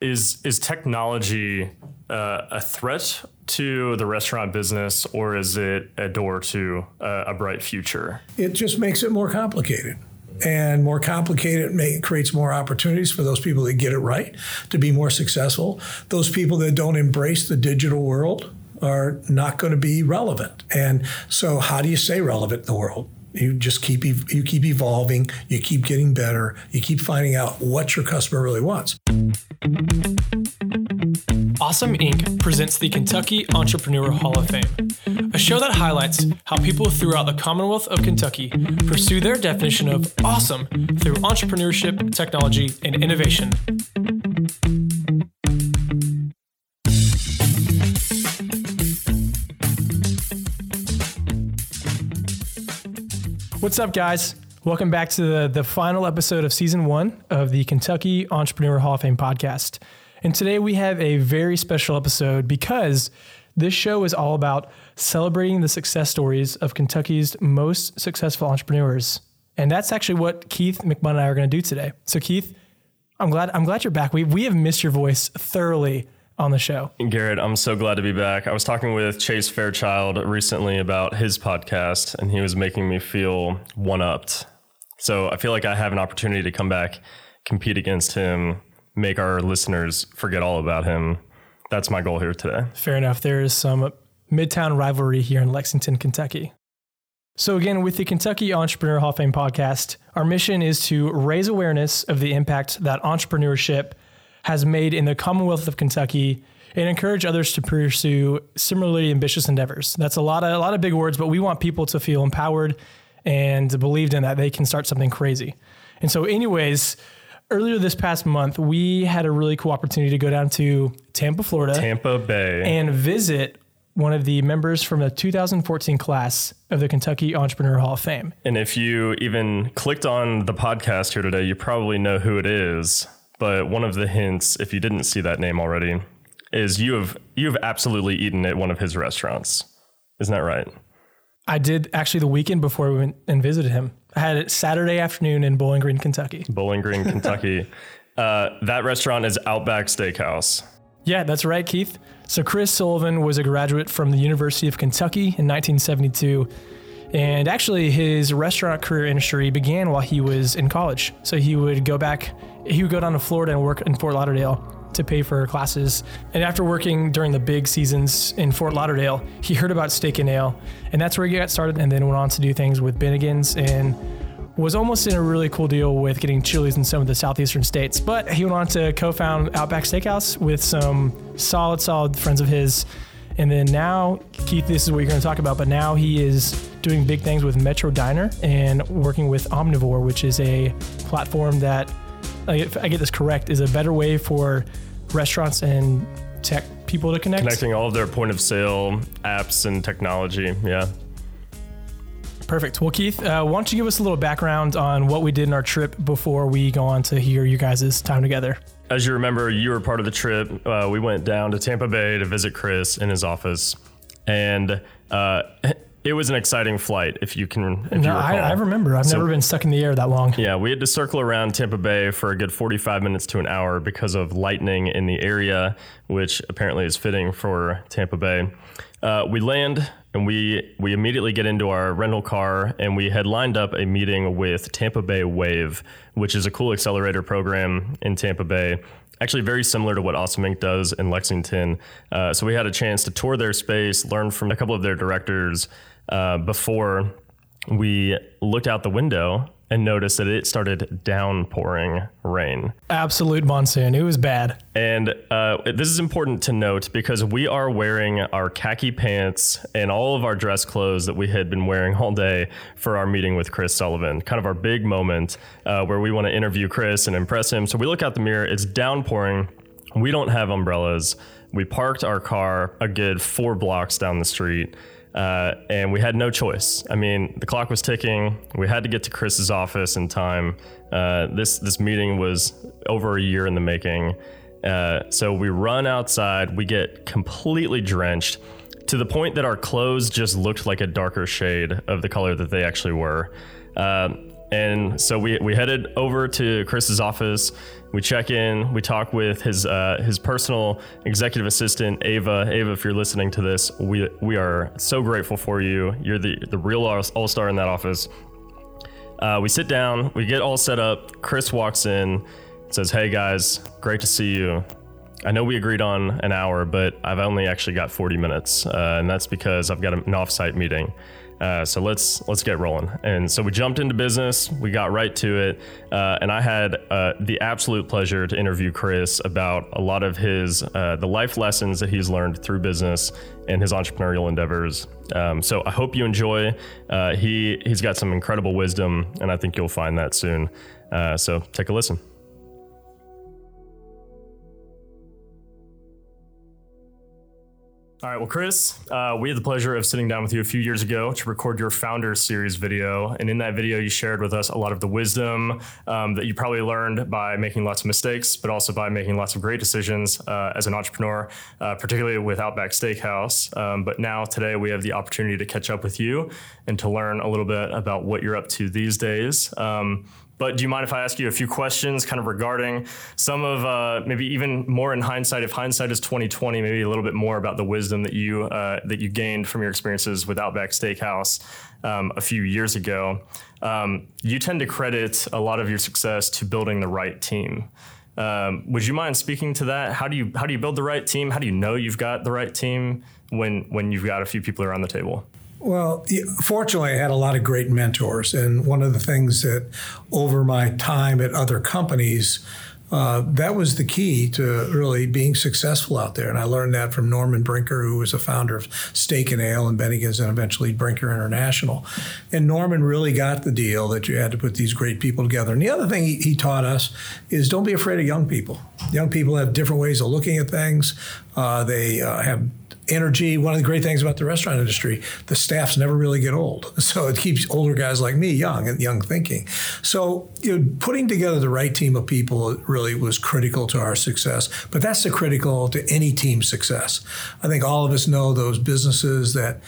Is is technology uh, a threat to the restaurant business, or is it a door to uh, a bright future? It just makes it more complicated. And more complicated may, creates more opportunities for those people that get it right to be more successful. Those people that don't embrace the digital world are not going to be relevant. And so, how do you stay relevant in the world? You just keep you keep evolving, you keep getting better, you keep finding out what your customer really wants. Awesome Inc. presents the Kentucky Entrepreneur Hall of Fame, a show that highlights how people throughout the Commonwealth of Kentucky pursue their definition of awesome through entrepreneurship, technology, and innovation. What's up, guys? Welcome back to the, the final episode of season one of the Kentucky Entrepreneur Hall of Fame podcast. And today we have a very special episode because this show is all about celebrating the success stories of Kentucky's most successful entrepreneurs. And that's actually what Keith McMunn and I are going to do today. So, Keith, I'm glad I'm glad you're back. We we have missed your voice thoroughly on the show. Garrett, I'm so glad to be back. I was talking with Chase Fairchild recently about his podcast, and he was making me feel one upped. So I feel like I have an opportunity to come back, compete against him, make our listeners forget all about him. That's my goal here today. Fair enough. There is some midtown rivalry here in Lexington, Kentucky. So, again, with the Kentucky Entrepreneur Hall of Fame podcast, our mission is to raise awareness of the impact that entrepreneurship has made in the Commonwealth of Kentucky and encourage others to pursue similarly ambitious endeavors. That's a lot of a lot of big words, but we want people to feel empowered and believed in that they can start something crazy. And so, anyways, earlier this past month, we had a really cool opportunity to go down to Tampa, Florida, Tampa Bay, and visit one of the members from the 2014 class of the Kentucky Entrepreneur Hall of Fame. And if you even clicked on the podcast here today, you probably know who it is. But one of the hints, if you didn't see that name already, is you have you have absolutely eaten at one of his restaurants. Isn't that right? I did actually the weekend before we went and visited him. I had it Saturday afternoon in Bowling Green, Kentucky. Bowling Green, Kentucky. uh, that restaurant is Outback Steakhouse. Yeah, that's right, Keith. So Chris Sullivan was a graduate from the University of Kentucky in 1972. And actually, his restaurant career industry began while he was in college. So he would go back he would go down to Florida and work in Fort Lauderdale to pay for classes. And after working during the big seasons in Fort Lauderdale, he heard about Steak and Ale, and that's where he got started. And then went on to do things with Bennigan's and was almost in a really cool deal with getting Chili's in some of the southeastern states. But he went on to co-found Outback Steakhouse with some solid, solid friends of his. And then now, Keith, this is what you're going to talk about. But now he is doing big things with Metro Diner and working with Omnivore, which is a platform that if I get this correct, is a better way for restaurants and tech people to connect. Connecting all of their point of sale apps and technology. Yeah. Perfect. Well, Keith, uh, why don't you give us a little background on what we did in our trip before we go on to hear you guys' time together? As you remember, you were part of the trip. Uh, we went down to Tampa Bay to visit Chris in his office. And uh, it was an exciting flight, if you can. If no, you I, I, remember. I've so, never been stuck in the air that long. Yeah, we had to circle around Tampa Bay for a good 45 minutes to an hour because of lightning in the area, which apparently is fitting for Tampa Bay. Uh, we land and we we immediately get into our rental car and we had lined up a meeting with Tampa Bay Wave, which is a cool accelerator program in Tampa Bay actually very similar to what Awesome Inc. does in Lexington. Uh, so we had a chance to tour their space, learn from a couple of their directors uh, before we looked out the window and noticed that it started downpouring rain. Absolute monsoon. It was bad. And uh, this is important to note because we are wearing our khaki pants and all of our dress clothes that we had been wearing all day for our meeting with Chris Sullivan, kind of our big moment uh, where we want to interview Chris and impress him. So we look out the mirror, it's downpouring. We don't have umbrellas. We parked our car a good four blocks down the street. Uh, and we had no choice. I mean, the clock was ticking. We had to get to Chris's office in time. Uh, this this meeting was over a year in the making. Uh, so we run outside. We get completely drenched to the point that our clothes just looked like a darker shade of the color that they actually were. Uh, And so we, we headed over to Chris's office. We check in. We talk with his uh, his personal executive assistant, Ava. Ava, if you're listening to this, we we are so grateful for you. You're the the real all star in that office. Uh, we sit down. We get all set up. Chris walks in, says, "Hey guys, great to see you. I know we agreed on an hour, but I've only actually got 40 minutes, uh, and that's because I've got an offsite meeting." Uh, so let's let's get rolling. And so we jumped into business. We got right to it, uh, and I had uh, the absolute pleasure to interview Chris about a lot of his uh, the life lessons that he's learned through business and his entrepreneurial endeavors. Um, so I hope you enjoy. Uh, he he's got some incredible wisdom, and I think you'll find that soon. Uh, so take a listen. All right, well, Chris, uh, we had the pleasure of sitting down with you a few years ago to record your Founders Series video. And in that video, you shared with us a lot of the wisdom um, that you probably learned by making lots of mistakes, but also by making lots of great decisions uh, as an entrepreneur, uh, particularly with Outback Steakhouse. Um, but now, today, we have the opportunity to catch up with you and to learn a little bit about what you're up to these days. Um, but do you mind if I ask you a few questions kind of regarding some of uh, maybe even more in hindsight, if hindsight is 2020, maybe a little bit more about the wisdom that you uh, that you gained from your experiences with Outback Steakhouse um, a few years ago. Um, you tend to credit a lot of your success to building the right team. Um, would you mind speaking to that? How do you how do you build the right team? How do you know you've got the right team when when you've got a few people around the table? Well, fortunately, I had a lot of great mentors. And one of the things that over my time at other companies, uh, that was the key to really being successful out there. And I learned that from Norman Brinker, who was a founder of Steak and Ale and Bennigan's and eventually Brinker International. And Norman really got the deal that you had to put these great people together. And the other thing he, he taught us is don't be afraid of young people. Young people have different ways of looking at things. Uh, they uh, have energy. One of the great things about the restaurant industry, the staffs never really get old. So it keeps older guys like me young and young thinking. So you know, putting together the right team of people really was critical to our success. But that's the critical to any team success. I think all of us know those businesses that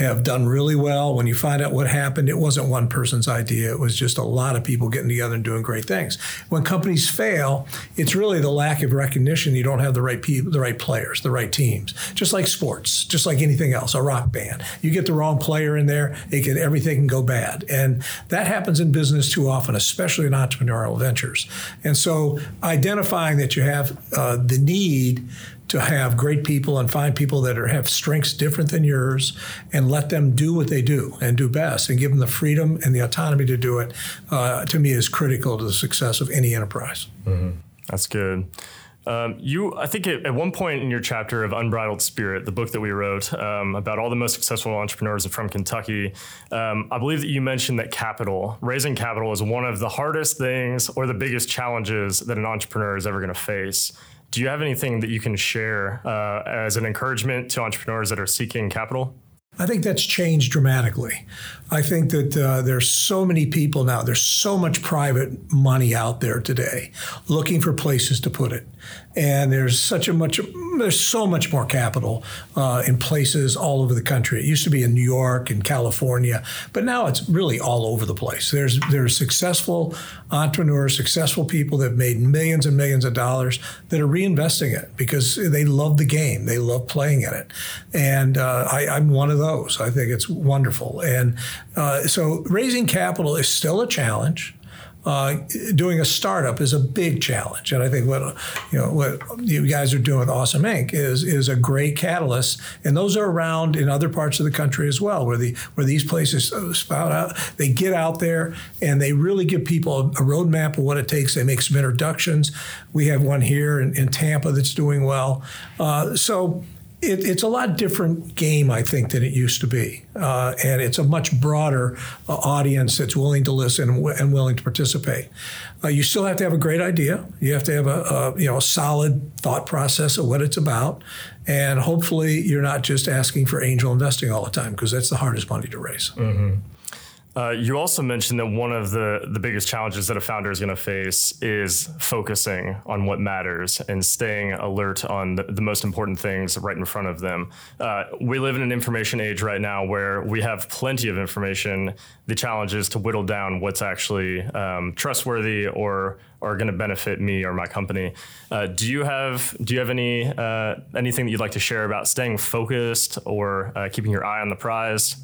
have done really well. When you find out what happened, it wasn't one person's idea. It was just a lot of people getting together and doing great things. When companies fail, it's really the lack of recognition. You don't have the right people, the right players, the right teams. Just like sports, just like anything else, a rock band. You get the wrong player in there, it can everything can go bad. And that happens in business too often, especially in entrepreneurial ventures. And so identifying that you have uh, the need to have great people and find people that are, have strengths different than yours and let them do what they do and do best and give them the freedom and the autonomy to do it, uh, to me, is critical to the success of any enterprise. Mm-hmm. That's good. Um, you, I think at, at, one point in your chapter of Unbridled Spirit, the book that we wrote um, about all the most successful entrepreneurs from Kentucky, um, I believe that you mentioned that capital, raising capital, is one of the hardest things or the biggest challenges that an entrepreneur is ever going to face. Do you have anything that you can share uh, as an encouragement to entrepreneurs that are seeking capital? I think that's changed dramatically. I think that uh, there's so many people now, there's so much private money out there today looking for places to put it. And there's such a much, there's so much more capital uh, in places all over the country. It used to be in New York and California, but now it's really all over the place. There's there's successful entrepreneurs, successful people that have made millions and millions of dollars that are reinvesting it because they love the game, they love playing in it, and uh, I, I'm one of those. I think it's wonderful, and uh, so raising capital is still a challenge uh, doing a startup is a big challenge, and I think what you know what you guys are doing with Awesome Inc. is is a great catalyst, and those are around in other parts of the country as well, where the where these places spout out, they get out there and they really give people a, a roadmap of what it takes. They make some introductions. We have one here in, in Tampa that's doing well. Uh, so it, it's a lot different game, I think, than it used to be, uh, and it's a much broader uh, audience that's willing to listen and, w- and willing to participate. Uh, you still have to have a great idea. You have to have a, a, you know a solid thought process of what it's about, and hopefully you're not just asking for angel investing all the time because that's the hardest money to raise. Mm-hmm. Uh, you also mentioned that one of the, the biggest challenges that a founder is going to face is focusing on what matters and staying alert on the, the most important things right in front of them. Uh, we live in an information age right now where we have plenty of information. The challenge is to whittle down what's actually um, trustworthy or are going to benefit me or my company. Uh, do you have do you have any uh, anything that you'd like to share about staying focused or uh, keeping your eye on the prize?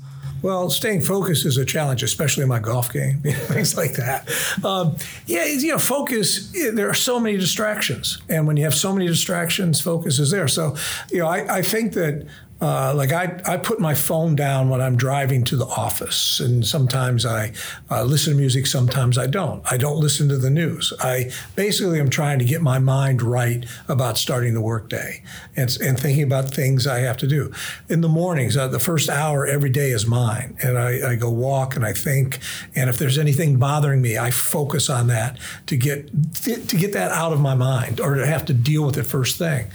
Well, staying focused is a challenge, especially in my golf game, things like that. Um, yeah, you know, focus. There are so many distractions, and when you have so many distractions, focus is there. So, you know, I, I think that uh, like I, I put my phone down when I'm driving to the office, and sometimes I uh, listen to music, sometimes I don't. I don't listen to the news. I basically am trying to get my mind right about starting the workday and, and thinking about things I have to do. In the mornings, uh, the first hour every day is mine, and I, I go walk and I think, and if there's anything bothering me, I focus on that to get to get that out of my mind or to have to deal with it first thing.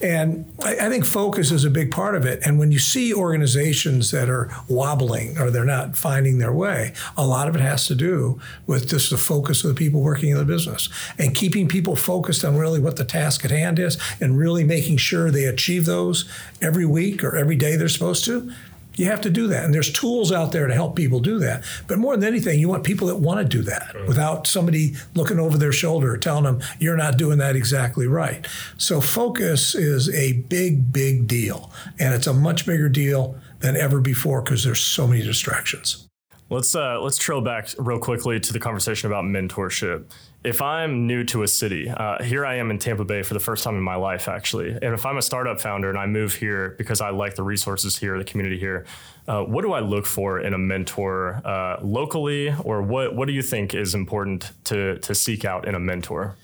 And I, I think focus is a big part of it it. And when you see organizations that are wobbling or they're not finding their way, a lot of it has to do with just the focus of the people working in the business and keeping people focused on really what the task at hand is and really making sure they achieve those every week or every day they're supposed to. You have to do that. And there's tools out there to help people do that. But more than anything, you want people that want to do that without somebody looking over their shoulder telling them you're not doing that exactly right. So focus is a big, big deal. And it's a much bigger deal than ever before because there's so many distractions. Let's uh, let's trail back real quickly to the conversation about mentorship if I'm new to a city, uh, here I am in Tampa Bay for the first time in my life, actually. And if I'm a startup founder and I move here because I like the resources here, the community here, uh, what do I look for in a mentor uh, locally, or what what do you think is important to to seek out in a mentor?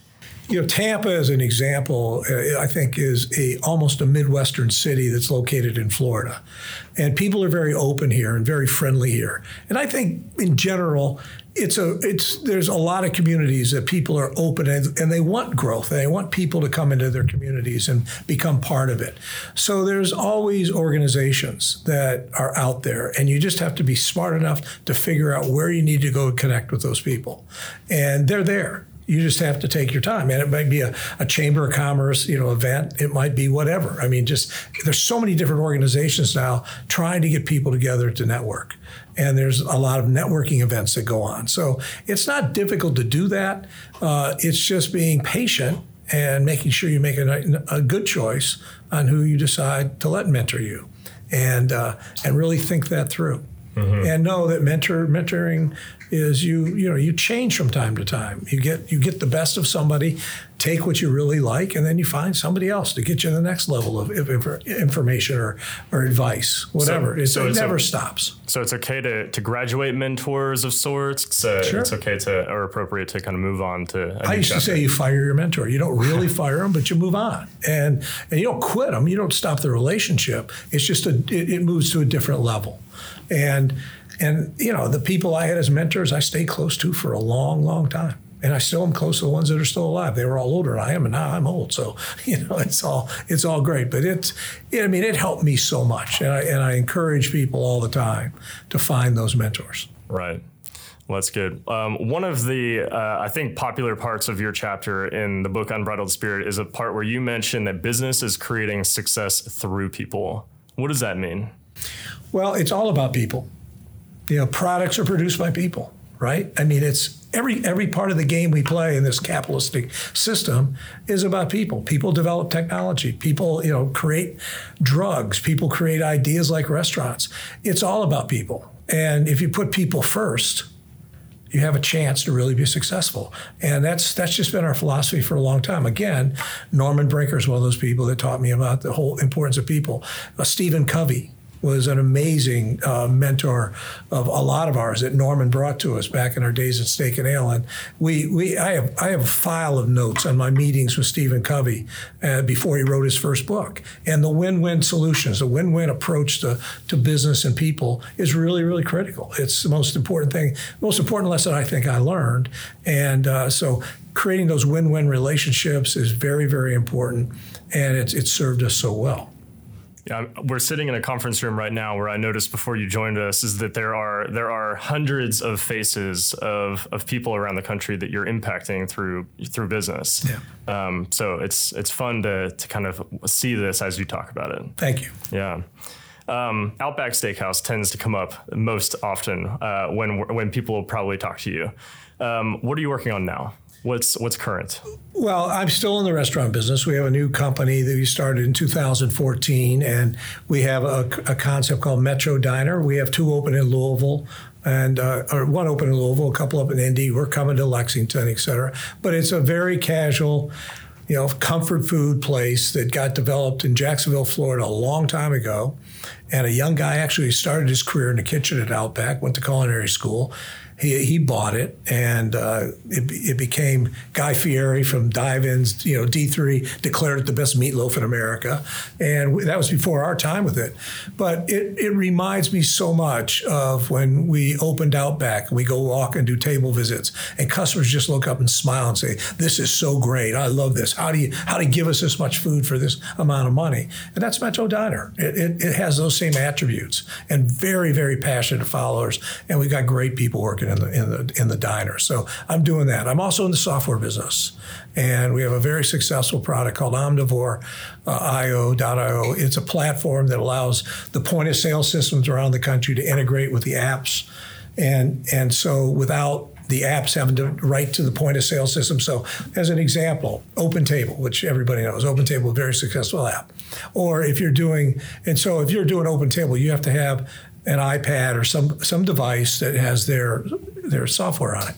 You know, Tampa, as an example, uh, I think is a almost a midwestern city that's located in Florida, and people are very open here and very friendly here. And I think, in general, it's a it's there's a lot of communities that people are open and, and they want growth. And they want people to come into their communities and become part of it. So there's always organizations that are out there and you just have to be smart enough to figure out where you need to go connect with those people. And they're there you just have to take your time and it might be a, a chamber of commerce you know event it might be whatever i mean just there's so many different organizations now trying to get people together to network and there's a lot of networking events that go on. So it's not difficult to do that. Uh, it's just being patient and making sure you make a, a, good choice on who you decide to let mentor you, and uh, and really think that through. Mm-hmm. And know that mentor mentoring is you you know you change from time to time. You get you get the best of somebody, take what you really like, and then you find somebody else to get you to the next level of information or or advice, whatever. So, so it never stops. So it's okay to to graduate mentors of sorts. It's, uh, sure. it's okay to or appropriate to kind of move on to. I used chapter. to say you fire your mentor. You don't really fire them, but you move on, and and you don't quit them. You don't stop the relationship. It's just a it, it moves to a different level, and and you know, the people I had as mentors, I stayed close to for a long, long time. And I still am close to the ones that are still alive. They were all older than I am, and now I'm old. So you know, it's all it's all great. But it's, I mean, it helped me so much, and I and I encourage people all the time to find those mentors. Right. Well, that's good. Um, one of the, uh, I think, popular parts of your chapter in the book Unbridled Spirit is a part where you mention that business is creating success through people. What does that mean? Well, it's all about people you know, products are produced by people, right? I mean, it's every every part of the game we play in this capitalistic system is about people. People develop technology. People, you know, create drugs. People create ideas like restaurants. It's all about people. And if you put people first, you have a chance to really be successful. And that's that's just been our philosophy for a long time. Again, Norman Brinker is one of those people that taught me about the whole importance of people. Uh, Stephen Covey, was an amazing uh, mentor of a lot of ours that Norman brought to us back in our days at Steak and Ale. And we, we I have I have a file of notes on my meetings with Stephen Covey uh, before he wrote his first book. And the win-win solutions, the win-win approach to, to business and people is really, really critical. It's the most important thing, most important lesson I think I learned. And uh, so creating those win-win relationships is very, very important. And it's, it's served us so well. Yeah, we're sitting in a conference room right now where I noticed before you joined us is that there are there are hundreds of faces of, of people around the country that you're impacting through through business. Yeah. Um, so it's it's fun to to kind of see this as you talk about it. Thank you. Yeah. Um, Outback Steakhouse tends to come up most often uh, when when people will probably talk to you. Um, what are you working on now? What's what's current? Well, I'm still in the restaurant business. We have a new company that we started in 2014, and we have a, a concept called Metro Diner. We have two open in Louisville, and uh, or one open in Louisville, a couple up in Indy. We're coming to Lexington, et cetera. But it's a very casual, you know, comfort food place that got developed in Jacksonville, Florida, a long time ago. And a young guy actually started his career in the kitchen at Outback, went to culinary school he, he bought it, and uh, it, it became Guy Fieri from Dive-Ins, you know, D3 declared it the best meatloaf in America, and that was before our time with it. But it, it reminds me so much of when we opened Outback, and we go walk and do table visits, and customers just look up and smile and say, "This is so great! I love this. How do you how do you give us this much food for this amount of money?" And that's Metro Diner. It, it, it has those same attributes, and very very passionate followers, and we've got great people working in the in the in the diner. So I'm doing that. I'm also in the software business, and we have a very successful product called Omnivore uh. It's a platform that allows the point of sale systems around the country to integrate with the apps, and and so without the apps having to write to the point of sale system. So, as an example, OpenTable, which everybody knows, OpenTable, a very successful app. Or if you're doing, and so if you're doing OpenTable, you have to have an iPad or some some device that has their their software on it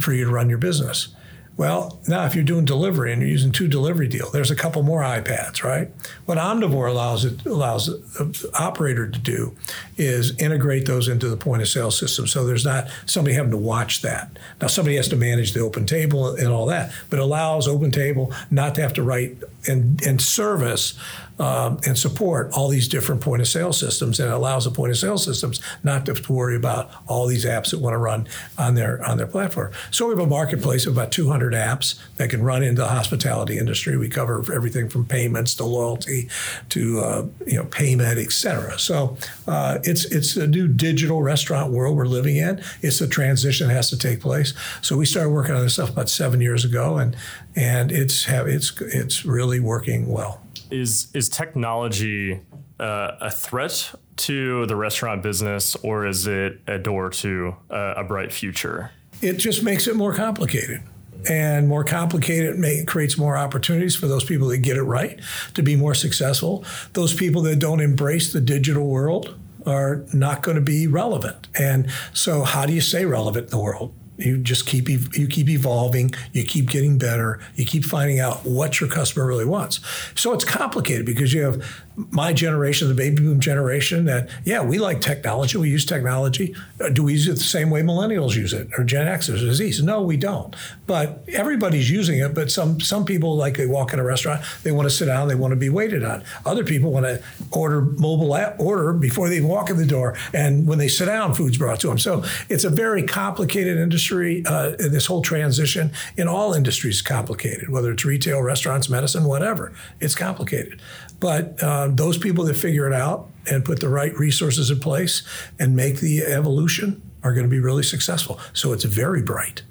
for you to run your business. Well, now if you're doing delivery and you're using two delivery deal, there's a couple more iPads, right? What Omnivore allows it allows the operator to do is integrate those into the point of sale system. So there's not somebody having to watch that. Now somebody has to manage the OpenTable and all that, but allows OpenTable not to have to write and, and service um, and support all these different point of sale systems, and it allows the point of sale systems not to, to worry about all these apps that want to run on their on their platform. So we have a marketplace of about 200 apps that can run into the hospitality industry. We cover everything from payments to loyalty to uh, you know payment, et cetera. So uh, it's it's a new digital restaurant world we're living in. It's a transition that has to take place. So we started working on this stuff about seven years ago, and and it's it's it's really working well is is technology uh, a threat to the restaurant business, or is it a door to uh, a bright future? It just makes it more complicated. And more complicated creates more opportunities for those people that get it right to be more successful. Those people that don't embrace the digital world are not going to be relevant. And so, how do you stay relevant in the world? You just keep you keep evolving you keep getting better you keep finding out what your customer really wants. So it's complicated because you have my generation, the baby boom generation, that yeah, we like technology, we use technology. Uh, do we use it the same way millennials use it or Gen Xers or Z's? No, we don't. But everybody's using it. But some some people like they walk in a restaurant, they want to sit down, they want to be waited on. Other people want to order mobile app, order before they walk in the door, and when they sit down, food's brought to them. So it's a very complicated industry. Uh, this whole transition in all industries complicated, whether it's retail, restaurants, medicine, whatever. It's complicated. But uh, those people that figure it out and put the right resources in place and make the evolution are going to be really successful. So it's very bright.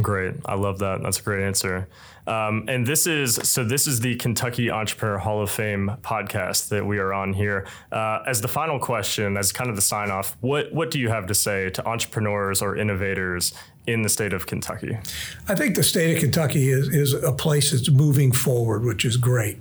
Great. I love that. That's a great answer. Um, and this is so this is the Kentucky Entrepreneur Hall of Fame podcast that we are on here. Uh, as the final question, as kind of the sign off, what what do you have to say to entrepreneurs or innovators in the state of Kentucky? I think the state of Kentucky is, is a place that's moving forward, which is great.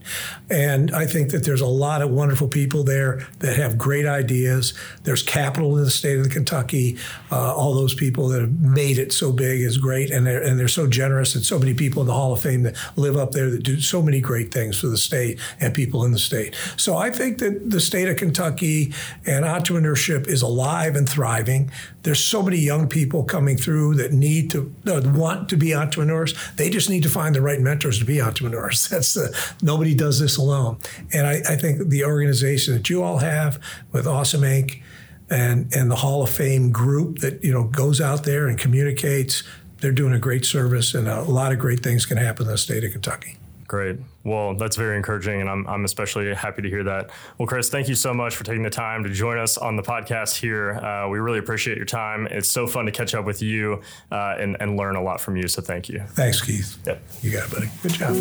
And I think that there's a lot of wonderful people there that have great ideas. There's capital in the state of Kentucky. Uh, all those people that have made it so big is great. And they're, and they're so generous, and so many people in the Hall of Fame that live up there that do so many great things for the state and people in the state. So I think that the state of Kentucky and entrepreneurship is alive and thriving. There's so many young people coming through that need to uh, want to be entrepreneurs. They just need to find the right mentors to be entrepreneurs. That's the nobody does this alone. And I, I think the organization that you all have with Awesome Inc. and and the Hall of Fame group that you know goes out there and communicates, they're doing a great service, and a lot of great things can happen in the state of Kentucky. Great. Well, that's very encouraging, and I'm, I'm especially happy to hear that. Well, Chris, thank you so much for taking the time to join us on the podcast here. Uh, we really appreciate your time. It's so fun to catch up with you uh, and, and learn a lot from you, so thank you. Thanks, Keith. Yep. You got it, buddy. Good job.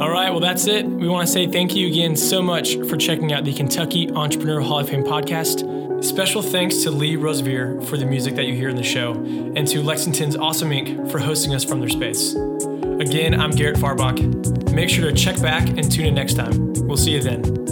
All right, well, that's it. We want to say thank you again so much for checking out the Kentucky Entrepreneur Hall of Fame podcast. Special thanks to Lee Rosevere for the music that you hear in the show, and to Lexington's Awesome Inc. for hosting us from their space. Again, I'm Garrett Farbach. Make sure to check back and tune in next time. We'll see you then.